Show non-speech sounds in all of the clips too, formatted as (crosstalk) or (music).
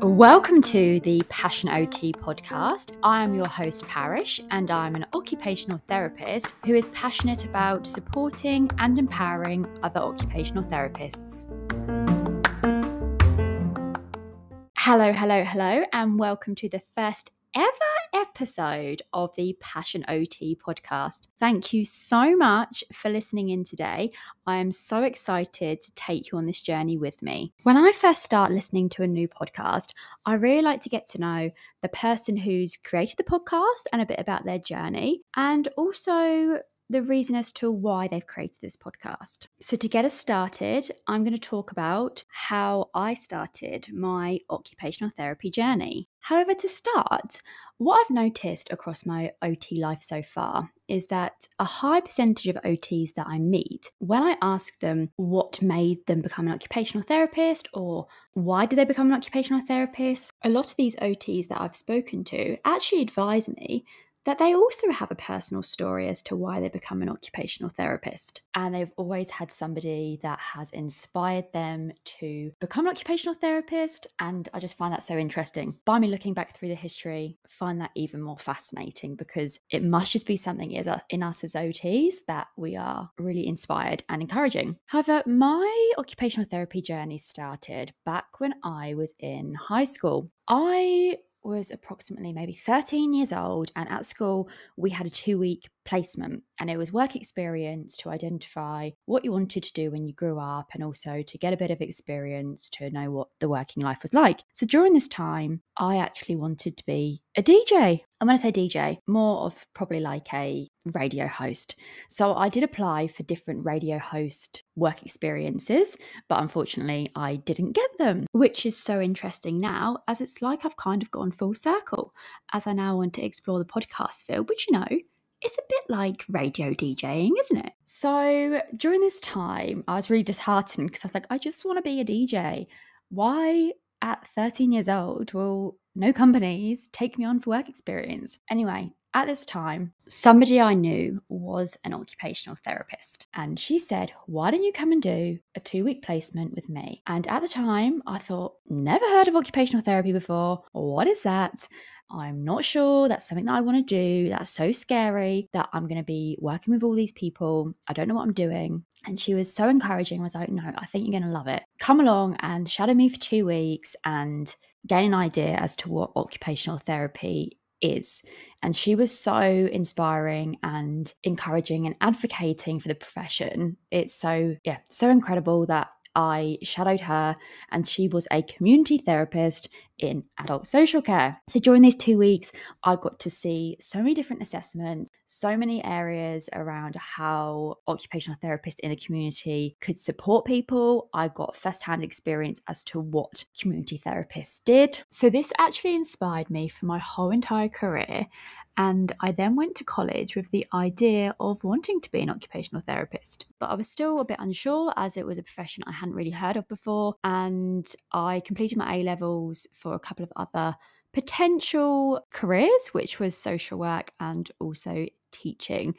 Welcome to the Passion OT podcast. I am your host, Parish, and I'm an occupational therapist who is passionate about supporting and empowering other occupational therapists. Hello, hello, hello, and welcome to the first ever episode of the Passion OT podcast. Thank you so much for listening in today. I am so excited to take you on this journey with me. When I first start listening to a new podcast, I really like to get to know the person who's created the podcast and a bit about their journey, and also the reason as to why they've created this podcast. So, to get us started, I'm going to talk about how I started my occupational therapy journey. However, to start, what I've noticed across my OT life so far is that a high percentage of OTs that I meet, when I ask them what made them become an occupational therapist or why did they become an occupational therapist, a lot of these OTs that I've spoken to actually advise me that they also have a personal story as to why they become an occupational therapist. And they've always had somebody that has inspired them to become an occupational therapist. And I just find that so interesting. By me looking back through the history, find that even more fascinating because it must just be something uh, in us as OTs that we are really inspired and encouraging. However, my occupational therapy journey started back when I was in high school. I was approximately maybe 13 years old, and at school, we had a two week placement, and it was work experience to identify what you wanted to do when you grew up and also to get a bit of experience to know what the working life was like. So during this time, I actually wanted to be a DJ. And when I say DJ, more of probably like a radio host. So I did apply for different radio host work experiences, but unfortunately I didn't get them, which is so interesting now as it's like I've kind of gone full circle as I now want to explore the podcast field, which you know, it's a bit like radio DJing, isn't it? So during this time, I was really disheartened because I was like, I just want to be a DJ. Why at 13 years old will no companies take me on for work experience? Anyway, at this time, somebody I knew was an occupational therapist. And she said, Why don't you come and do a two week placement with me? And at the time, I thought, Never heard of occupational therapy before. What is that? I'm not sure that's something that I want to do. That's so scary that I'm going to be working with all these people. I don't know what I'm doing. And she was so encouraging. I was like, no, I think you're going to love it. Come along and shadow me for two weeks and gain an idea as to what occupational therapy is. And she was so inspiring and encouraging and advocating for the profession. It's so, yeah, so incredible that I shadowed her, and she was a community therapist in adult social care. So during these two weeks, I got to see so many different assessments, so many areas around how occupational therapists in the community could support people. I got firsthand experience as to what community therapists did. So this actually inspired me for my whole entire career and I then went to college with the idea of wanting to be an occupational therapist. But I was still a bit unsure as it was a profession I hadn't really heard of before. And I completed my A levels for a couple of other potential careers, which was social work and also teaching.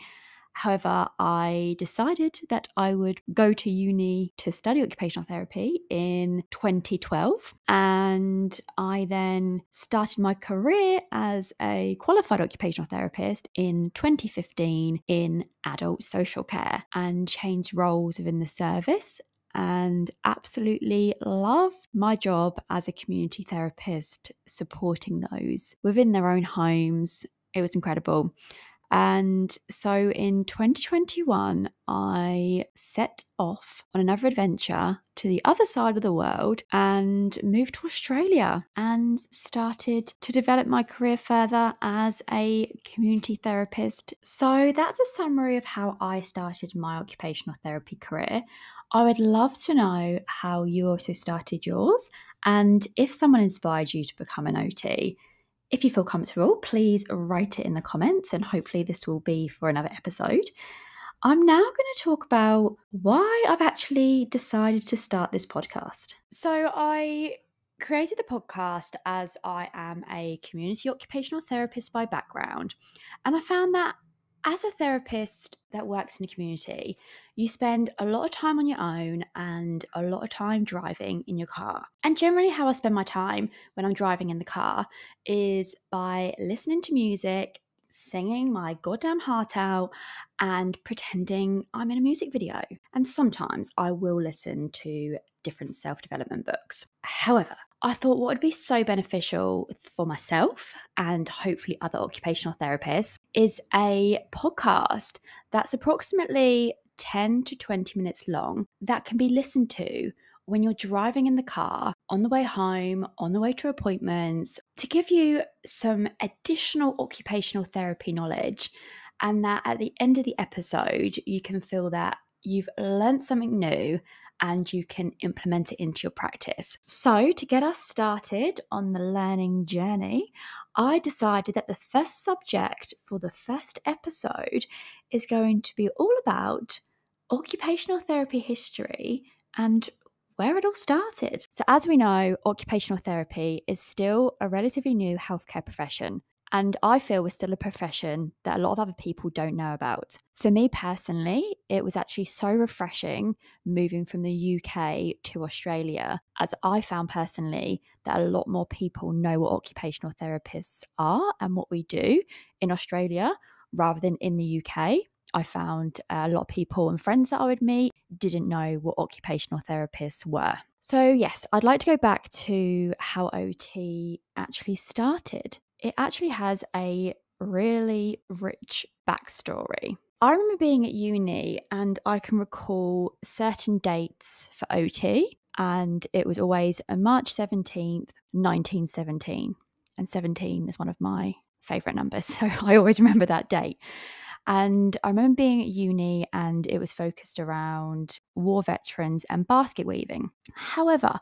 However, I decided that I would go to uni to study occupational therapy in 2012. And I then started my career as a qualified occupational therapist in 2015 in adult social care and changed roles within the service and absolutely loved my job as a community therapist, supporting those within their own homes. It was incredible. And so in 2021, I set off on another adventure to the other side of the world and moved to Australia and started to develop my career further as a community therapist. So that's a summary of how I started my occupational therapy career. I would love to know how you also started yours and if someone inspired you to become an OT. If you feel comfortable, please write it in the comments, and hopefully, this will be for another episode. I'm now going to talk about why I've actually decided to start this podcast. So, I created the podcast as I am a community occupational therapist by background, and I found that as a therapist that works in a community, you spend a lot of time on your own and a lot of time driving in your car. And generally, how I spend my time when I'm driving in the car is by listening to music, singing my goddamn heart out, and pretending I'm in a music video. And sometimes I will listen to different self development books. However, I thought what would be so beneficial for myself and hopefully other occupational therapists is a podcast that's approximately 10 to 20 minutes long that can be listened to when you're driving in the car, on the way home, on the way to appointments, to give you some additional occupational therapy knowledge. And that at the end of the episode, you can feel that you've learned something new and you can implement it into your practice. So, to get us started on the learning journey, I decided that the first subject for the first episode is going to be all about occupational therapy history and where it all started. So, as we know, occupational therapy is still a relatively new healthcare profession. And I feel we're still a profession that a lot of other people don't know about. For me personally, it was actually so refreshing moving from the UK to Australia, as I found personally that a lot more people know what occupational therapists are and what we do in Australia rather than in the UK. I found a lot of people and friends that I would meet didn't know what occupational therapists were. So, yes, I'd like to go back to how OT actually started it actually has a really rich backstory. I remember being at uni and I can recall certain dates for OT, and it was always a March 17th, 1917. And 17 is one of my favourite numbers, (laughs) so I always remember that date. And I remember being at uni and it was focused around war veterans and basket weaving. However,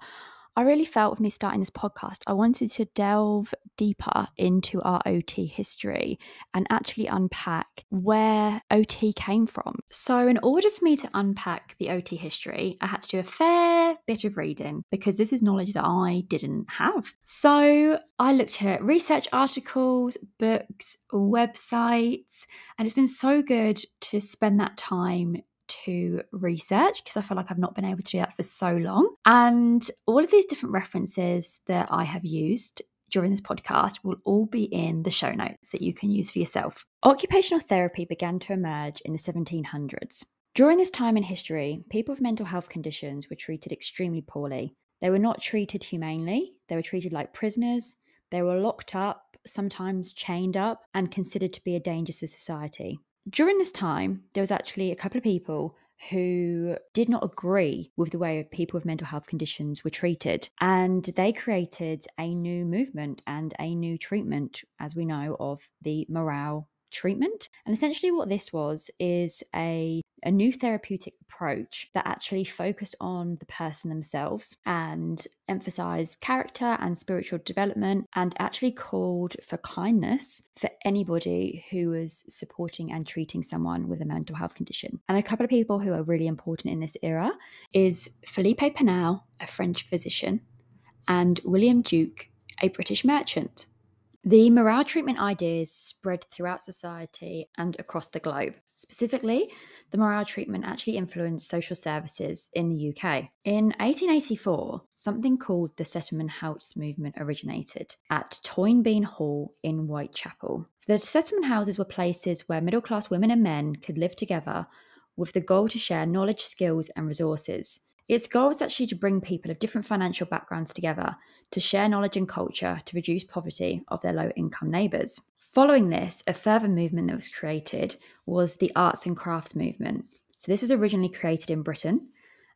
I really felt with me starting this podcast, I wanted to delve deeper into our OT history and actually unpack where OT came from. So, in order for me to unpack the OT history, I had to do a fair bit of reading because this is knowledge that I didn't have. So, I looked at research articles, books, websites, and it's been so good to spend that time to research because I feel like I've not been able to do that for so long. And all of these different references that I have used during this podcast will all be in the show notes that you can use for yourself. Occupational therapy began to emerge in the 1700s. During this time in history, people with mental health conditions were treated extremely poorly. They were not treated humanely, they were treated like prisoners, they were locked up, sometimes chained up, and considered to be a danger to society during this time, there was actually a couple of people who did not agree with the way people with mental health conditions were treated. And they created a new movement and a new treatment, as we know, of the moral treatment. And essentially, what this was is a a new therapeutic approach that actually focused on the person themselves and emphasized character and spiritual development and actually called for kindness for anybody who was supporting and treating someone with a mental health condition. And a couple of people who are really important in this era is Philippe Pinel, a French physician, and William Tuke, a British merchant. The moral treatment ideas spread throughout society and across the globe. Specifically, the moral treatment actually influenced social services in the UK. In 1884, something called the Settlement House movement originated at Toynbee Hall in Whitechapel. So the settlement houses were places where middle class women and men could live together with the goal to share knowledge, skills, and resources. Its goal was actually to bring people of different financial backgrounds together to share knowledge and culture to reduce poverty of their low income neighbours. Following this, a further movement that was created was the arts and crafts movement. So, this was originally created in Britain,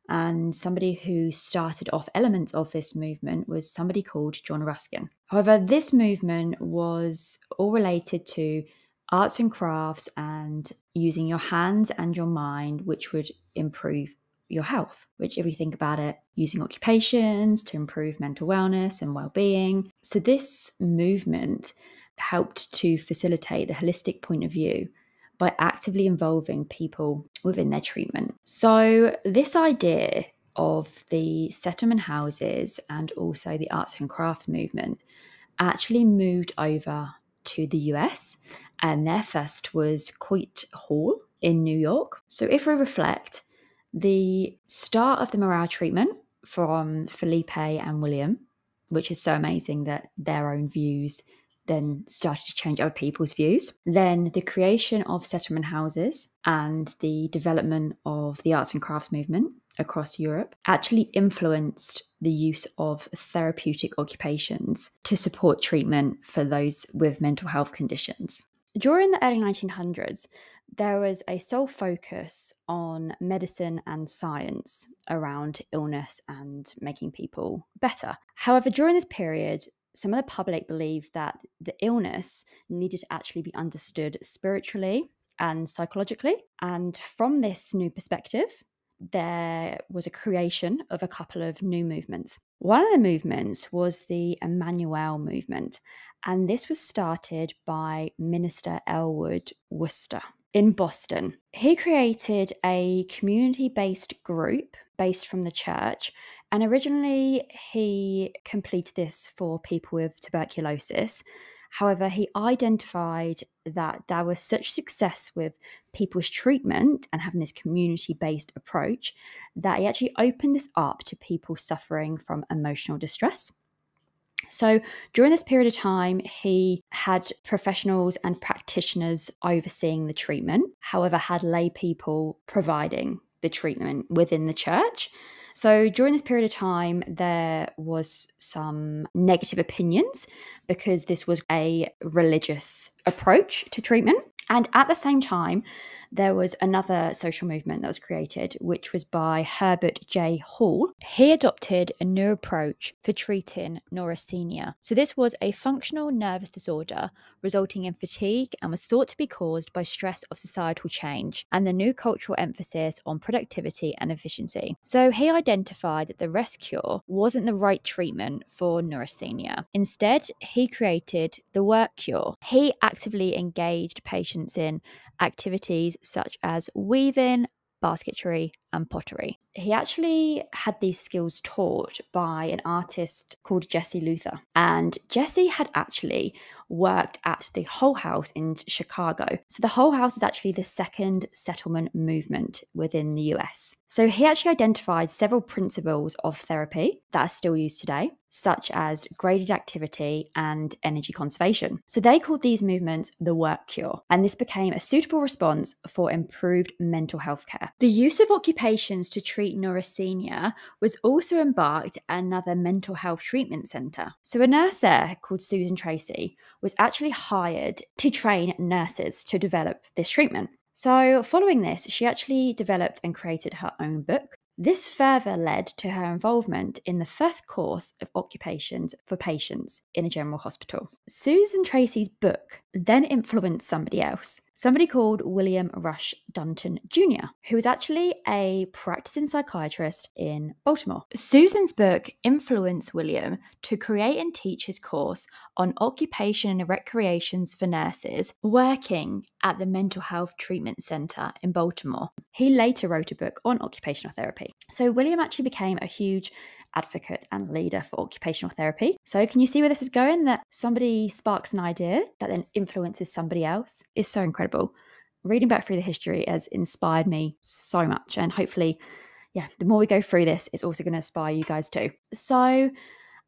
and somebody who started off elements of this movement was somebody called John Ruskin. However, this movement was all related to arts and crafts and using your hands and your mind, which would improve your health, which, if we think about it, using occupations to improve mental wellness and well being. So, this movement helped to facilitate the holistic point of view by actively involving people within their treatment. So, this idea of the settlement houses and also the arts and crafts movement actually moved over to the US and their first was Coit Hall in New York. So if we reflect, the start of the moral treatment from Felipe and William, which is so amazing that their own views then started to change other people's views. Then the creation of settlement houses and the development of the arts and crafts movement across Europe actually influenced the use of therapeutic occupations to support treatment for those with mental health conditions. During the early 1900s, there was a sole focus on medicine and science around illness and making people better. However, during this period, some of the public believed that the illness needed to actually be understood spiritually and psychologically. And from this new perspective, there was a creation of a couple of new movements. One of the movements was the Emmanuel movement, and this was started by Minister Elwood Worcester in Boston. He created a community based group based from the church. And originally, he completed this for people with tuberculosis. However, he identified that there was such success with people's treatment and having this community based approach that he actually opened this up to people suffering from emotional distress. So during this period of time, he had professionals and practitioners overseeing the treatment, however, had lay people providing the treatment within the church. So during this period of time, there was some negative opinions because this was a religious approach to treatment. And at the same time, there was another social movement that was created, which was by Herbert J. Hall. He adopted a new approach for treating neurasthenia. So, this was a functional nervous disorder resulting in fatigue and was thought to be caused by stress of societal change and the new cultural emphasis on productivity and efficiency. So, he identified that the rest cure wasn't the right treatment for neurasthenia. Instead, he created the work cure. He actively engaged patients in activities such as weaving, basketry, and pottery. He actually had these skills taught by an artist called Jessie Luther. And Jessie had actually worked at the Hull House in Chicago. So the Hull House is actually the second settlement movement within the US. So he actually identified several principles of therapy that are still used today, such as graded activity and energy conservation. So they called these movements the work cure, and this became a suitable response for improved mental health care. The use of occupations to treat neurasthenia was also embarked at another mental health treatment centre. So a nurse there called Susan Tracy was actually hired to train nurses to develop this treatment. So, following this, she actually developed and created her own book this further led to her involvement in the first course of occupations for patients in a general hospital. Susan Tracy's book then influenced somebody else, somebody called William Rush Dunton Jr., who was actually a practicing psychiatrist in Baltimore. Susan's book influenced William to create and teach his course on occupation and recreations for nurses working at the Mental Health Treatment Center in Baltimore. He later wrote a book on occupational therapy. So, William actually became a huge advocate and leader for occupational therapy. So, can you see where this is going? That somebody sparks an idea that then influences somebody else is so incredible. Reading back through the history has inspired me so much, and hopefully, yeah, the more we go through this, it's also going to inspire you guys too. So,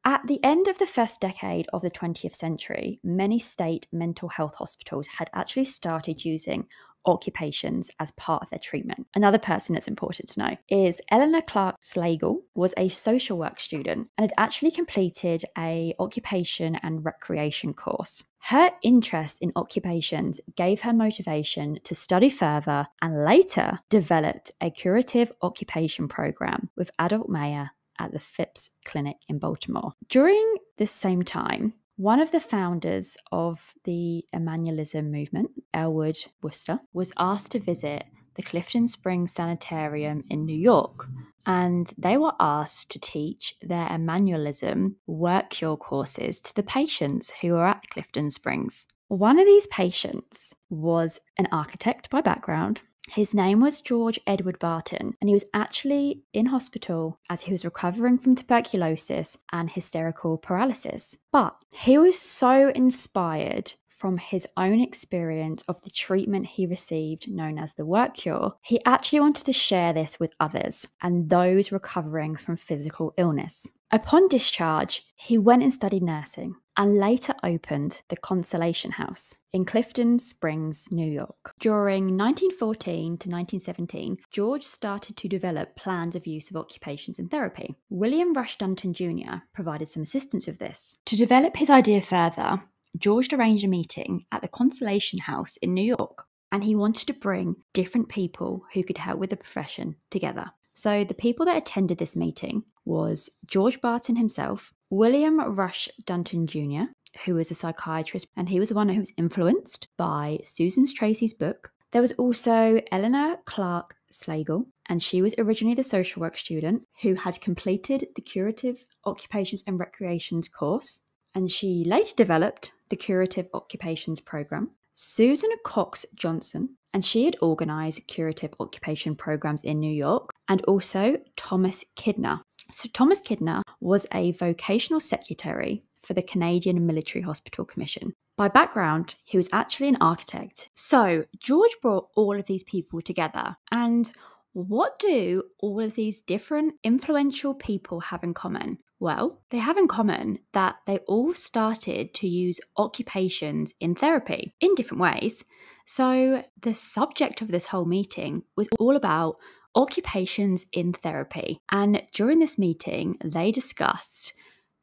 at the end of the first decade of the 20th century, many state mental health hospitals had actually started using occupations as part of their treatment. Another person that's important to know is Eleanor Clark Slagle was a social work student and had actually completed a occupation and recreation course. Her interest in occupations gave her motivation to study further and later developed a curative occupation program with Adolf Meyer at the Phipps Clinic in Baltimore. During this same time, one of the founders of the Emmanuelism movement, Elwood Worcester, was asked to visit the Clifton Springs Sanitarium in New York, and they were asked to teach their Emmanuelism work cure courses to the patients who were at Clifton Springs. One of these patients was an architect by background his name was George Edward Barton, and he was actually in hospital as he was recovering from tuberculosis and hysterical paralysis. But he was so inspired from his own experience of the treatment he received, known as the work cure, he actually wanted to share this with others and those recovering from physical illness. Upon discharge, he went and studied nursing and later opened the Consolation House in Clifton Springs, New York. During 1914 to 1917, George started to develop plans of use of occupations in therapy. William Rush Dunton Jr. provided some assistance with this. To develop his idea further, George arranged a meeting at the Consolation House in New York, and he wanted to bring different people who could help with the profession together. So the people that attended this meeting was George Barton himself, William Rush Dunton Jr., who was a psychiatrist, and he was the one who was influenced by Susan Tracy's book. There was also Eleanor Clark Slagle, and she was originally the social work student who had completed the Curative Occupations and Recreations course, and she later developed the Curative Occupations program. Susan Cox Johnson, and she had organised curative occupation programs in New York, and also Thomas Kidner. So, Thomas Kidner was a vocational secretary for the Canadian Military Hospital Commission. By background, he was actually an architect. So, George brought all of these people together. And what do all of these different influential people have in common? Well, they have in common that they all started to use occupations in therapy in different ways. So, the subject of this whole meeting was all about occupations in therapy. And during this meeting, they discussed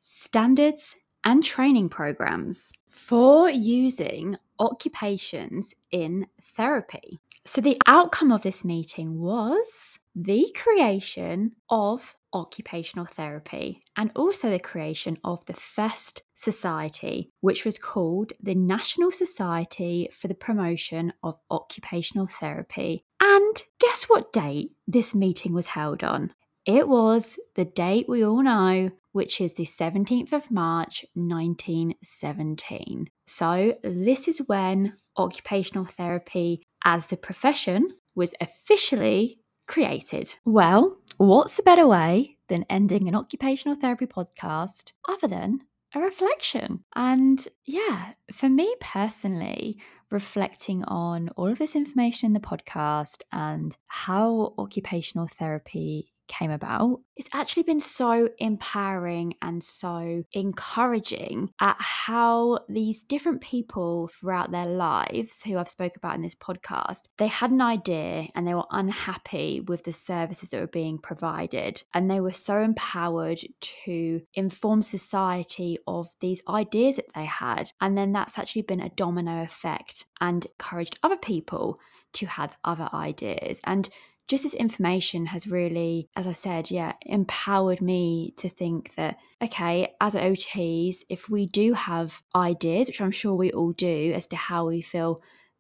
standards and training programs for using occupations in therapy. So, the outcome of this meeting was the creation of occupational therapy and also the creation of the first society, which was called the National Society for the Promotion of Occupational Therapy. And guess what date this meeting was held on? It was the date we all know, which is the 17th of March 1917. So, this is when occupational therapy as the profession was officially created. Well, what's a better way than ending an occupational therapy podcast other than a reflection? And yeah, for me personally, reflecting on all of this information in the podcast and how occupational therapy came about, it's actually been so empowering and so encouraging at how these different people throughout their lives who I've spoke about in this podcast, they had an idea and they were unhappy with the services that were being provided. And they were so empowered to inform society of these ideas that they had. And then that's actually been a domino effect and encouraged other people to have other ideas. And just this information has really, as I said, yeah, empowered me to think that, okay, as OTs, if we do have ideas, which I'm sure we all do, as to how we feel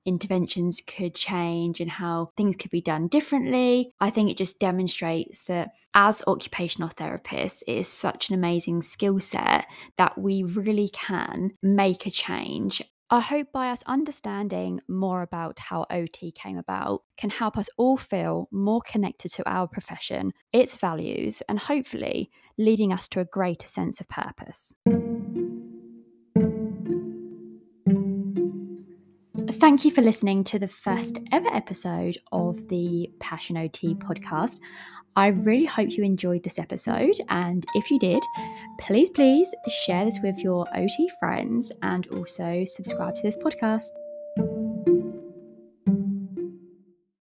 interventions could change and how things could be done differently. I think it just demonstrates that as occupational therapists, it is such an amazing skill set that we really can make a change I hope by us understanding more about how OT came about can help us all feel more connected to our profession, its values, and hopefully leading us to a greater sense of purpose. Thank you for listening to the first ever episode of the Passion OT podcast. I really hope you enjoyed this episode. And if you did, please, please share this with your OT friends and also subscribe to this podcast.